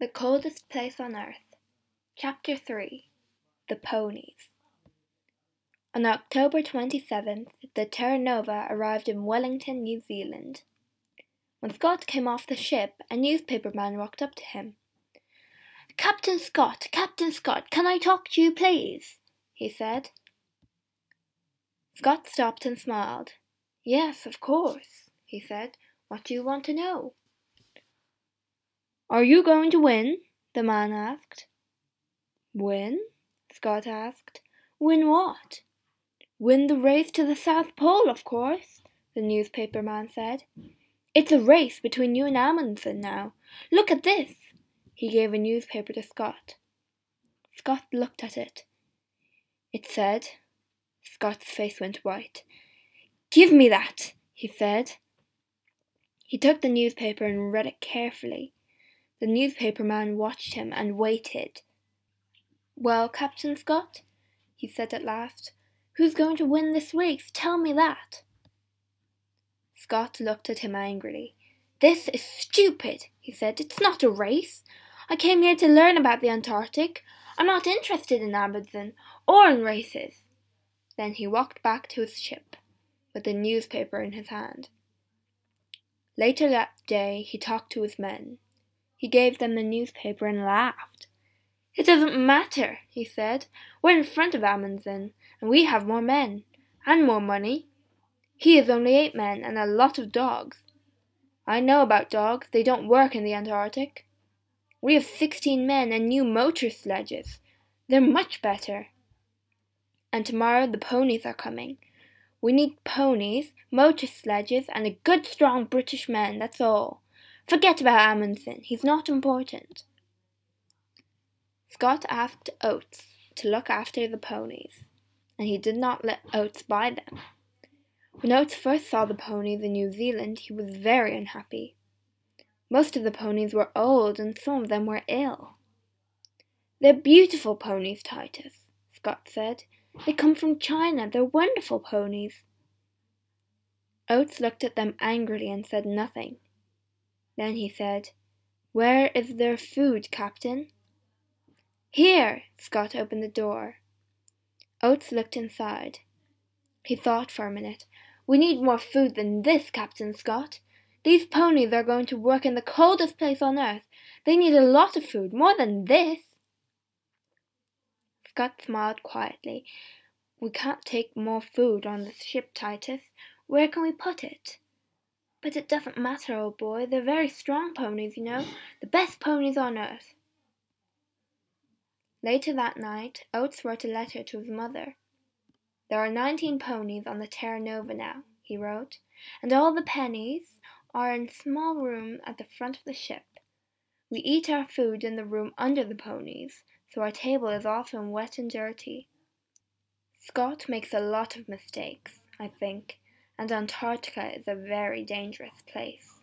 The Coldest Place on Earth. Chapter 3 The Ponies. On October 27th, the Terra Nova arrived in Wellington, New Zealand. When Scott came off the ship, a newspaper man walked up to him. Captain Scott, Captain Scott, can I talk to you, please? he said. Scott stopped and smiled. Yes, of course, he said. What do you want to know? Are you going to win? the man asked. Win? Scott asked. Win what? Win the race to the South Pole, of course, the newspaper man said. It's a race between you and Amundsen now. Look at this. He gave a newspaper to Scott. Scott looked at it. It said, Scott's face went white. Give me that, he said. He took the newspaper and read it carefully. The newspaper man watched him and waited. Well, Captain Scott, he said at last, who's going to win this race? Tell me that. Scott looked at him angrily. This is stupid, he said. It's not a race. I came here to learn about the Antarctic. I'm not interested in Amundsen or in races. Then he walked back to his ship with the newspaper in his hand. Later that day he talked to his men. He gave them the newspaper and laughed. It doesn't matter, he said. We're in front of Amundsen, and we have more men, and more money. He has only eight men and a lot of dogs. I know about dogs, they don't work in the Antarctic. We have sixteen men and new motor sledges. They're much better. And tomorrow the ponies are coming. We need ponies, motor sledges, and a good strong British man, that's all. Forget about Amundsen, he's not important. Scott asked Oates to look after the ponies, and he did not let Oates buy them. When Oates first saw the ponies in New Zealand, he was very unhappy. Most of the ponies were old, and some of them were ill. They're beautiful ponies, Titus, Scott said. They come from China. They're wonderful ponies. Oates looked at them angrily and said nothing. Then he said, Where is their food, Captain? Here! Scott opened the door. Oates looked inside. He thought for a minute. We need more food than this, Captain Scott. These ponies are going to work in the coldest place on earth. They need a lot of food, more than this. Scott smiled quietly. We can't take more food on the ship, Titus. Where can we put it? But it doesn't matter, old boy. They're very strong ponies, you know. The best ponies on earth. Later that night, Oates wrote a letter to his mother. There are nineteen ponies on the Terra Nova now, he wrote, and all the pennies are in a small room at the front of the ship. We eat our food in the room under the ponies, so our table is often wet and dirty. Scott makes a lot of mistakes, I think, and Antarctica is a very dangerous place.